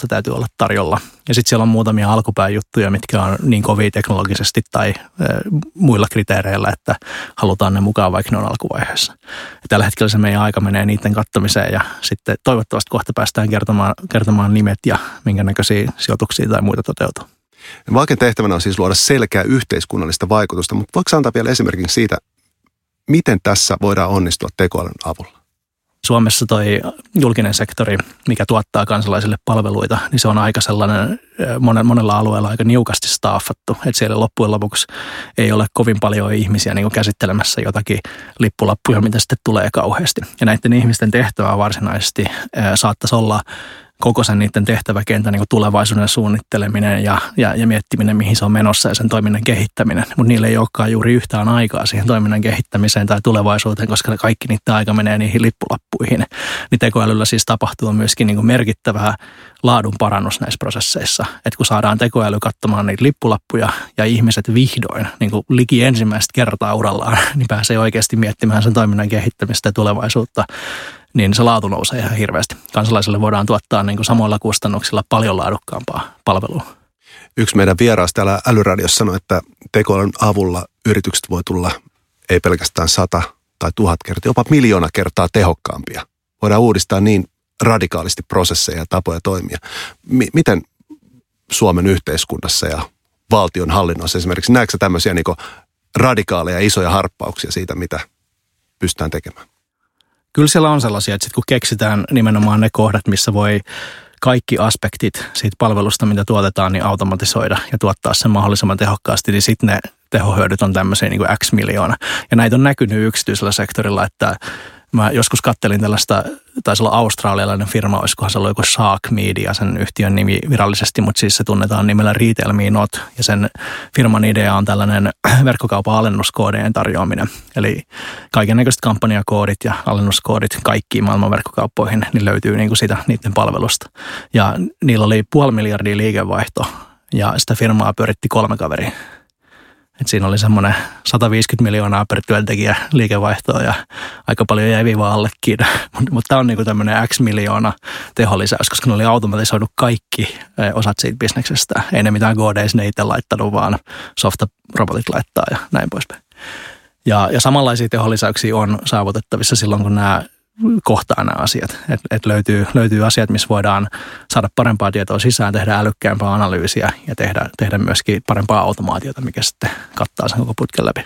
A: täytyy olla tarjolla. Ja sitten siellä on muutamia alkupääjuttuja, mitkä on niin kovia teknologisesti tai muilla kriteereillä, että halutaan ne mukaan, vaikka ne on alkuvaiheessa. Ja tällä hetkellä se meidän aika menee niiden kattamiseen ja sitten toivottavasti kohta päästään kertomaan, kertomaan nimet ja minkä näköisiä sijoituksia tai muita toteutuu.
B: Vaken tehtävänä on siis luoda selkeää yhteiskunnallista vaikutusta, mutta voiko antaa vielä esimerkin siitä, miten tässä voidaan onnistua tekoälyn avulla?
A: Suomessa toi julkinen sektori, mikä tuottaa kansalaisille palveluita, niin se on aika sellainen monella alueella aika niukasti staaffattu. Että siellä loppujen lopuksi ei ole kovin paljon ihmisiä niin käsittelemässä jotakin lippulappuja, mitä sitten tulee kauheasti. Ja näiden ihmisten tehtävä varsinaisesti saattaisi olla koko sen niiden tehtäväkentän niin tulevaisuuden suunnitteleminen ja, ja, ja miettiminen, mihin se on menossa ja sen toiminnan kehittäminen. Mutta niillä ei olekaan juuri yhtään aikaa siihen toiminnan kehittämiseen tai tulevaisuuteen, koska kaikki niiden aika menee niihin lippulappuihin. Niin tekoälyllä siis tapahtuu myöskin niin merkittävää laadun parannus näissä prosesseissa. Että kun saadaan tekoäly katsomaan niitä lippulappuja ja ihmiset vihdoin niin kuin liki ensimmäistä kertaa urallaan, niin pääsee oikeasti miettimään sen toiminnan kehittämistä ja tulevaisuutta niin se laatu nousee ihan hirveästi. Kansalaisille voidaan tuottaa niin kuin samoilla kustannuksilla paljon laadukkaampaa palvelua.
B: Yksi meidän vieraasta täällä Älyradiossa sanoi, että tekoälyn avulla yritykset voi tulla ei pelkästään sata tai tuhat kertaa, jopa miljoona kertaa tehokkaampia. Voidaan uudistaa niin radikaalisti prosesseja ja tapoja toimia. M- miten Suomen yhteiskunnassa ja valtion hallinnossa esimerkiksi, näetkö tämmöisiä niin radikaaleja isoja harppauksia siitä, mitä pystytään tekemään?
A: Kyllä siellä on sellaisia, että sit kun keksitään nimenomaan ne kohdat, missä voi kaikki aspektit siitä palvelusta, mitä tuotetaan, niin automatisoida ja tuottaa sen mahdollisimman tehokkaasti, niin sitten ne tehohyödyt on tämmöisiä niin kuin X miljoona. Ja näitä on näkynyt yksityisellä sektorilla, että Mä joskus kattelin tällaista, taisi olla australialainen firma, olisikohan se ollut joku Shark Media, sen yhtiön nimi virallisesti, mutta siis se tunnetaan nimellä Retail Me Not, ja sen firman idea on tällainen verkkokaupan alennuskoodien tarjoaminen. Eli kaiken näköiset kampanjakoodit ja alennuskoodit kaikkiin maailman verkkokauppoihin, niin löytyy niin kuin sitä niiden palvelusta. Ja niillä oli puoli miljardia liikevaihto, ja sitä firmaa pyöritti kolme kaveria. Et siinä oli semmoinen 150 miljoonaa per työntekijä liikevaihtoa ja aika paljon jäi viiva allekin. Mutta mut tämä on niinku tämmöinen X miljoona teholisäys, koska ne oli automatisoinut kaikki eh, osat siitä bisneksestä. Ei ne mitään kodeissa ne itse laittanut, vaan softa-robotit laittaa ja näin poispäin. Ja, ja samanlaisia teholisäyksiä on saavutettavissa silloin, kun nämä kohtaa nämä asiat. Että et löytyy, löytyy asiat, missä voidaan saada parempaa tietoa sisään, tehdä älykkäämpää analyysiä ja tehdä, tehdä myöskin parempaa automaatiota, mikä sitten kattaa sen koko putken läpi.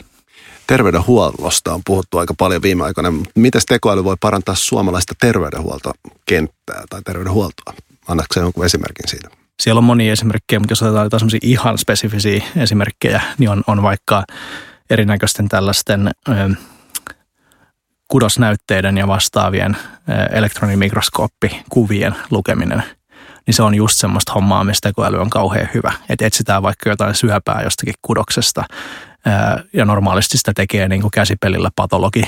B: Terveydenhuollosta on puhuttu aika paljon viime aikoina. Miten tekoäly voi parantaa suomalaista terveydenhuoltokenttää tai terveydenhuoltoa? Annatko jonkun esimerkin siitä?
A: Siellä on monia esimerkkejä, mutta jos otetaan jotain ihan spesifisiä esimerkkejä, niin on, on vaikka erinäköisten tällaisten kudosnäytteiden ja vastaavien elektronimikroskooppikuvien lukeminen, niin se on just semmoista hommaa, mistä tekoäly on kauhean hyvä. Että etsitään vaikka jotain syöpää jostakin kudoksesta ja normaalisti sitä tekee niin kuin käsipelillä patologi,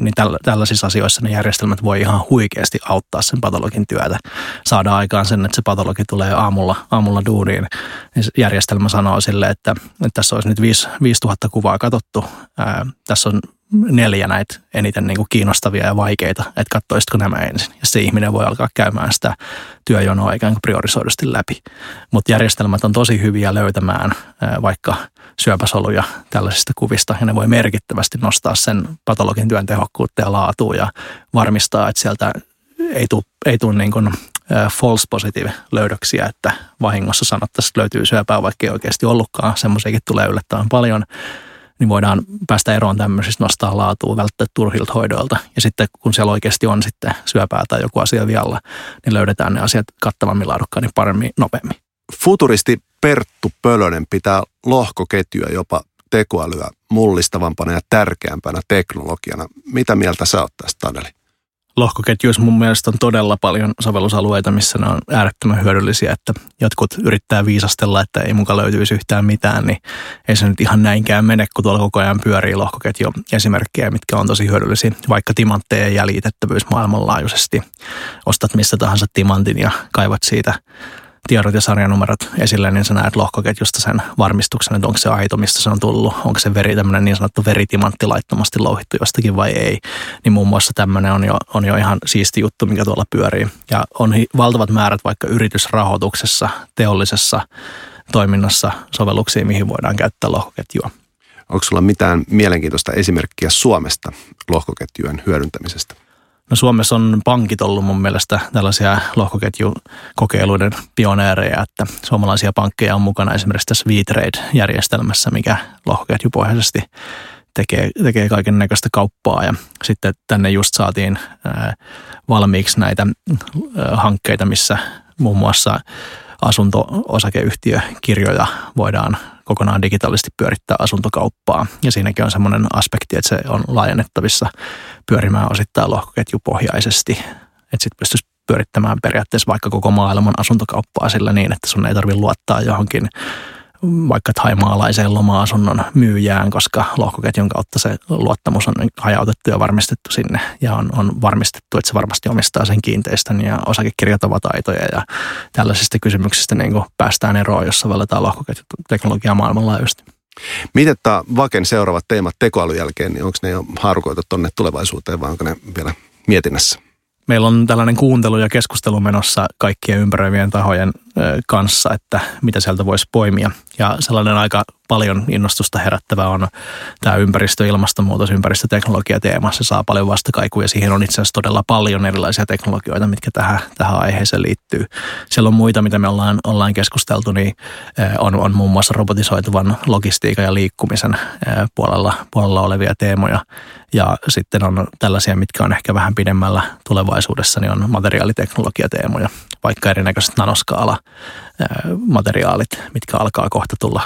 A: niin tällaisissa asioissa ne järjestelmät voi ihan huikeasti auttaa sen patologin työtä. Saada aikaan sen, että se patologi tulee aamulla, aamulla duuniin. Niin järjestelmä sanoo sille, että, että tässä olisi nyt 5000 kuvaa katsottu. Ää, tässä on neljä näitä eniten niin kuin kiinnostavia ja vaikeita, että katsoisitko nämä ensin. Ja se ihminen voi alkaa käymään sitä työjonoa ikään kuin priorisoidusti läpi. Mutta järjestelmät on tosi hyviä löytämään vaikka syöpäsoluja tällaisista kuvista, ja ne voi merkittävästi nostaa sen patologin työn tehokkuutta ja laatua ja varmistaa, että sieltä ei tule, ei tule niin kuin false positive löydöksiä, että vahingossa sanottaisiin, että löytyy syöpää, vaikka ei oikeasti ollutkaan. Semmoisiakin tulee yllättävän paljon niin voidaan päästä eroon tämmöisistä, nostaa laatua, välttää turhilta hoidoilta. Ja sitten kun siellä oikeasti on sitten syöpää tai joku asia vialla, niin löydetään ne asiat kattavammin, laadukkaammin, paremmin, nopeammin.
B: Futuristi Perttu Pölönen pitää lohkoketjuja jopa tekoälyä mullistavampana ja tärkeämpänä teknologiana. Mitä mieltä sä oot tästä, Taneli?
A: Lohkoketjuissa mun mielestä on todella paljon sovellusalueita, missä ne on äärettömän hyödyllisiä, että jotkut yrittää viisastella, että ei muka löytyisi yhtään mitään, niin ei se nyt ihan näinkään mene, kun tuolla koko ajan pyörii lohkoketju esimerkkejä, mitkä on tosi hyödyllisiä, vaikka timantteja jäljitettävyys maailmanlaajuisesti. Ostat missä tahansa timantin ja kaivat siitä tiedot ja sarjanumerot esille, niin sä näet lohkoketjusta sen varmistuksen, että onko se aito, mistä se on tullut, onko se veri, tämmöinen niin sanottu veritimantti laittomasti louhittu jostakin vai ei. Niin muun muassa tämmöinen on jo, on jo ihan siisti juttu, mikä tuolla pyörii. Ja on valtavat määrät vaikka yritysrahoituksessa, teollisessa toiminnassa sovelluksia, mihin voidaan käyttää lohkoketjua.
B: Onko sulla mitään mielenkiintoista esimerkkiä Suomesta lohkoketjujen hyödyntämisestä?
A: No Suomessa on pankit ollut mun mielestä tällaisia lohkoketjukokeiluiden pioneereja, että suomalaisia pankkeja on mukana esimerkiksi tässä V-Trade-järjestelmässä, mikä lohkoketjupohjaisesti tekee, tekee kaiken näköistä kauppaa ja sitten tänne just saatiin valmiiksi näitä hankkeita, missä muun muassa asunto-osakeyhtiökirjoja voidaan kokonaan digitaalisesti pyörittää asuntokauppaa. Ja siinäkin on semmoinen aspekti, että se on laajennettavissa pyörimään osittain lohkoketjupohjaisesti. Että sitten pystyisi pyörittämään periaatteessa vaikka koko maailman asuntokauppaa sillä niin, että sun ei tarvitse luottaa johonkin vaikka thaimaalaiseen loma-asunnon myyjään, koska lohkoketjun kautta se luottamus on hajautettu ja varmistettu sinne. Ja on, on varmistettu, että se varmasti omistaa sen kiinteistön ja osakekirjat ovat aitoja ja tällaisista kysymyksistä niin päästään eroon, jos sovelletaan lohkoketjuteknologiaa maailmanlaajuisesti.
B: Miten tämä Vaken seuraavat teemat tekoälyn jälkeen, niin onko ne jo haarukoitu tuonne tulevaisuuteen vai onko ne vielä mietinnässä?
A: meillä on tällainen kuuntelu ja keskustelu menossa kaikkien ympäröivien tahojen kanssa, että mitä sieltä voisi poimia. Ja sellainen aika paljon innostusta herättävä on tämä ympäristö, ilmastonmuutos, ympäristöteknologia teema. Se saa paljon vastakaikuja. Siihen on itse asiassa todella paljon erilaisia teknologioita, mitkä tähän, tähän aiheeseen liittyy. Siellä on muita, mitä me ollaan, ollaan keskusteltu, niin on, on muun muassa robotisoituvan logistiikan ja liikkumisen puolella, puolella olevia teemoja. Ja sitten on tällaisia, mitkä on ehkä vähän pidemmällä tulevaisuudessa, niin on materiaaliteknologiateemoja, vaikka erinäköiset nanoskaala materiaalit, mitkä alkaa kohta tulla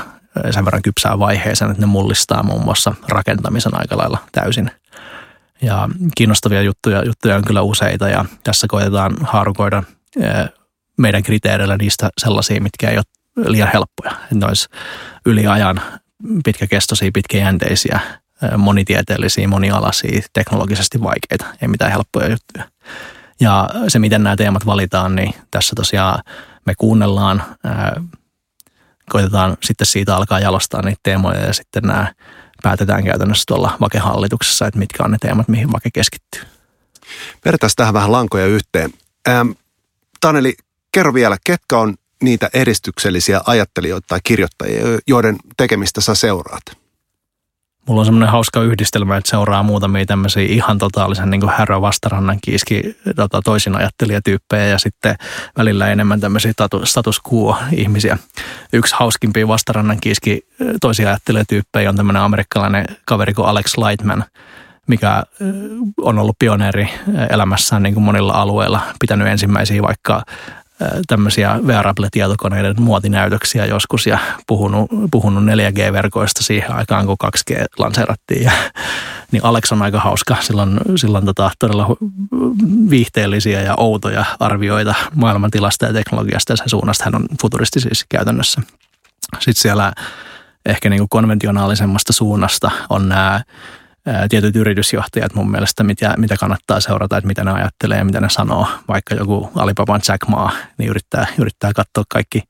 A: sen verran kypsään vaiheeseen, että ne mullistaa muun muassa rakentamisen aika lailla täysin. Ja kiinnostavia juttuja, juttuja on kyllä useita ja tässä koetetaan haarukoida meidän kriteereillä niistä sellaisia, mitkä ei ole liian helppoja. Ne olisi yli ajan pitkäkestoisia, pitkäjänteisiä, monitieteellisiä, monialaisia, teknologisesti vaikeita, ei mitään helppoja juttuja. Ja se, miten nämä teemat valitaan, niin tässä tosiaan me kuunnellaan, koitetaan sitten siitä alkaa jalostaa niitä teemoja ja sitten nämä päätetään käytännössä tuolla vakehallituksessa, että mitkä on ne teemat, mihin vake keskittyy.
B: Vedetään tähän vähän lankoja yhteen. Ähm, Taneli, kerro vielä, ketkä on niitä edistyksellisiä ajattelijoita tai kirjoittajia, joiden tekemistä sä seuraat?
A: Mulla on semmoinen hauska yhdistelmä, että seuraa muutamia tämmöisiä ihan totaalisen niin kuin härö vastarannan kiiski tota, toisin ajattelijatyyppejä ja sitten välillä enemmän tämmöisiä status quo-ihmisiä. Yksi hauskimpia vastarannan kiiski toisia ajattelijatyyppejä on tämmöinen amerikkalainen kaveri kuin Alex Lightman, mikä on ollut pioneeri elämässään niin kuin monilla alueilla, pitänyt ensimmäisiä vaikka tämmöisiä wearable-tietokoneiden muotinäytöksiä joskus ja puhunut, puhunut 4G-verkoista siihen aikaan, kun 2G lanseerattiin. Ja, niin Alex on aika hauska. Silloin, silloin tota, todella viihteellisiä ja outoja arvioita maailmantilasta ja teknologiasta ja sen suunnasta. Hän on futuristi siis käytännössä. Sitten siellä ehkä niin kuin konventionaalisemmasta suunnasta on nämä tietyt yritysjohtajat mun mielestä, mitä, mitä kannattaa seurata, että mitä ne ajattelee ja mitä ne sanoo. Vaikka joku Alibaban Jack Ma, niin yrittää, yrittää katsoa kaikki,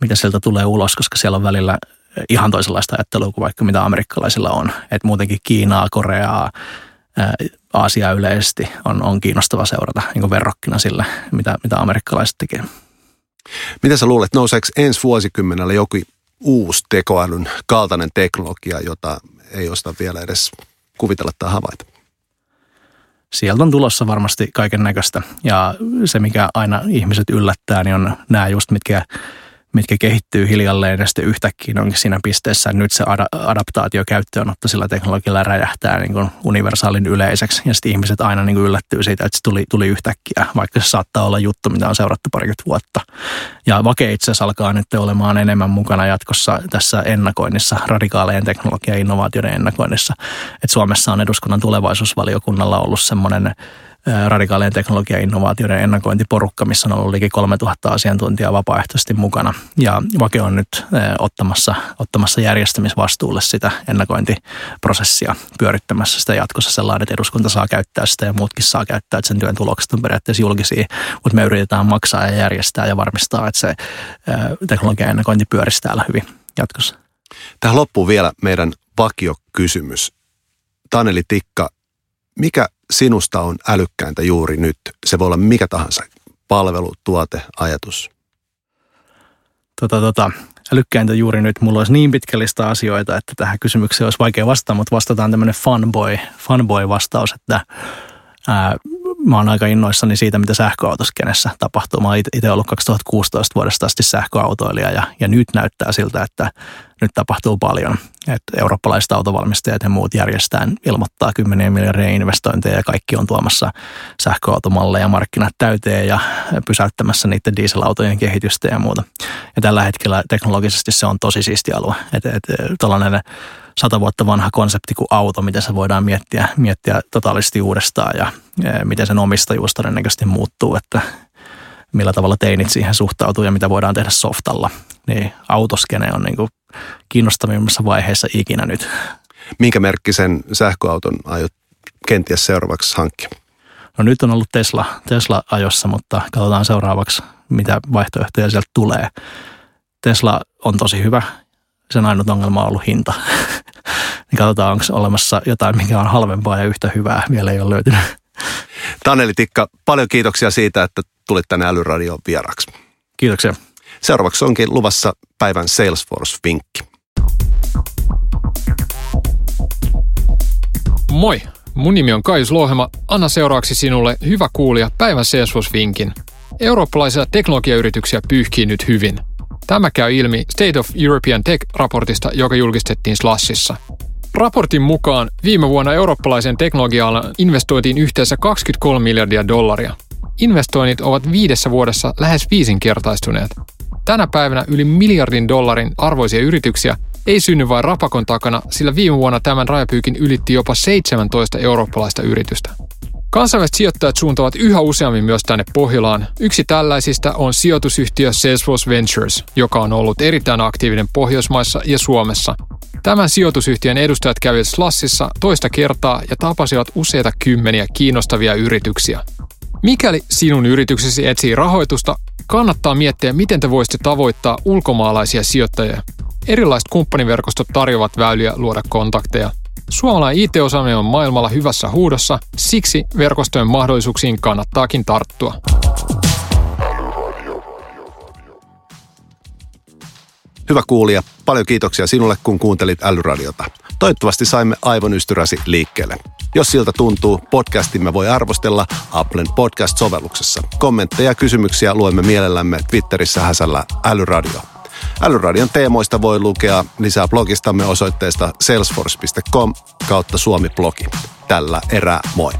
A: mitä sieltä tulee ulos, koska siellä on välillä ihan toisenlaista ajattelua kuin vaikka mitä amerikkalaisilla on. Että muutenkin Kiinaa, Koreaa, Aasiaa yleisesti on, on kiinnostava seurata niin verrokkina sille, mitä, mitä amerikkalaiset tekee.
B: Mitä sä luulet, nouseeko ensi vuosikymmenellä joku uusi tekoälyn kaltainen teknologia, jota ei osta vielä edes kuvitella tai havaita?
A: Sieltä on tulossa varmasti kaiken näköistä ja se, mikä aina ihmiset yllättää, niin on nämä just, mitkä mitkä kehittyy hiljalleen ja sitten yhtäkkiä onkin siinä pisteessä, että nyt se adaptaatio käyttöönotto sillä teknologialla räjähtää niin kuin universaalin yleiseksi ja sitten ihmiset aina niin kuin yllättyy siitä, että se tuli, tuli yhtäkkiä, vaikka se saattaa olla juttu, mitä on seurattu parikymmentä vuotta. Ja Vake itse asiassa alkaa nyt olemaan enemmän mukana jatkossa tässä ennakoinnissa, radikaalejen teknologia- ja innovaatioiden ennakoinnissa. Et Suomessa on eduskunnan tulevaisuusvaliokunnalla ollut semmoinen radikaalien teknologian innovaatioiden ennakointiporukka, missä on ollut liki 3000 asiantuntijaa vapaaehtoisesti mukana. Ja Vake on nyt ottamassa, ottamassa järjestämisvastuulle sitä ennakointiprosessia pyörittämässä sitä jatkossa sellainen, että eduskunta saa käyttää sitä ja muutkin saa käyttää, että sen työn tulokset on periaatteessa julkisia, mutta me yritetään maksaa ja järjestää ja varmistaa, että se teknologian ennakointi pyörisi täällä hyvin jatkossa.
B: Tähän loppuu vielä meidän vakiokysymys. Taneli Tikka, mikä sinusta on älykkäintä juuri nyt? Se voi olla mikä tahansa palvelu, tuote, ajatus.
A: Tota, tota, älykkäintä juuri nyt. Mulla olisi niin pitkällistä asioita, että tähän kysymykseen olisi vaikea vastata, mutta vastataan tämmöinen fanboy, fanboy-vastaus, että ää, mä oon aika innoissani siitä, mitä sähköautoskenessä tapahtuu. Mä oon itse ollut 2016 vuodesta asti sähköautoilija ja, ja nyt näyttää siltä, että nyt tapahtuu paljon. Että eurooppalaiset autovalmistajat ja muut järjestään ilmoittaa kymmenien miljardien investointeja ja kaikki on tuomassa sähköautomalleja markkinat täyteen ja pysäyttämässä niiden dieselautojen kehitystä ja muuta. Ja tällä hetkellä teknologisesti se on tosi siisti alue. Että et, tällainen sata vuotta vanha konsepti kuin auto, miten se voidaan miettiä, miettiä totaalisesti uudestaan ja, ja miten sen omistajuus todennäköisesti muuttuu, että millä tavalla teinit siihen suhtautuu ja mitä voidaan tehdä softalla. Niin autoskene on niin kuin kiinnostavimmassa vaiheessa ikinä nyt.
B: Minkä merkkisen sähköauton aiot kenties seuraavaksi hankkia?
A: No nyt on ollut Tesla, Tesla ajossa, mutta katsotaan seuraavaksi, mitä vaihtoehtoja sieltä tulee. Tesla on tosi hyvä. Sen ainut ongelma on ollut hinta. niin katsotaan, onko olemassa jotain, mikä on halvempaa ja yhtä hyvää. Vielä ei ole löytynyt.
B: Taneli Tikka, paljon kiitoksia siitä, että tulit tänne Älyradion vieraksi.
A: Kiitoksia.
B: Seuraavaksi onkin luvassa päivän Salesforce-vinkki.
C: Moi! Mun nimi on Kaius Lohema. Anna seuraavaksi sinulle hyvä kuulija päivän Salesforce-vinkin. Eurooppalaisia teknologiayrityksiä pyyhkii nyt hyvin. Tämä käy ilmi State of European Tech-raportista, joka julkistettiin Slashissa. Raportin mukaan viime vuonna eurooppalaisen teknologialan investoitiin yhteensä 23 miljardia dollaria. Investoinnit ovat viidessä vuodessa lähes viisinkertaistuneet. Tänä päivänä yli miljardin dollarin arvoisia yrityksiä ei synny vain rapakon takana, sillä viime vuonna tämän rajapyykin ylitti jopa 17 eurooppalaista yritystä. Kansainväliset sijoittajat suuntaavat yhä useammin myös tänne Pohjolaan. Yksi tällaisista on sijoitusyhtiö Salesforce Ventures, joka on ollut erittäin aktiivinen Pohjoismaissa ja Suomessa. Tämän sijoitusyhtiön edustajat kävivät Slassissa toista kertaa ja tapasivat useita kymmeniä kiinnostavia yrityksiä. Mikäli sinun yrityksesi etsii rahoitusta, kannattaa miettiä, miten te voisitte tavoittaa ulkomaalaisia sijoittajia. Erilaiset kumppaniverkostot tarjoavat väyliä luoda kontakteja. Suomalainen IT-osaaminen on maailmalla hyvässä huudossa, siksi verkostojen mahdollisuuksiin kannattaakin tarttua.
B: Hyvä kuulija, paljon kiitoksia sinulle, kun kuuntelit Älyradiota. Toivottavasti saimme aivonystyräsi liikkeelle. Jos siltä tuntuu, podcastimme voi arvostella Applen podcast-sovelluksessa. Kommentteja ja kysymyksiä luemme mielellämme Twitterissä häsällä Älyradio. Älyradion teemoista voi lukea lisää blogistamme osoitteesta salesforce.com kautta suomi-blogi. Tällä erää moi.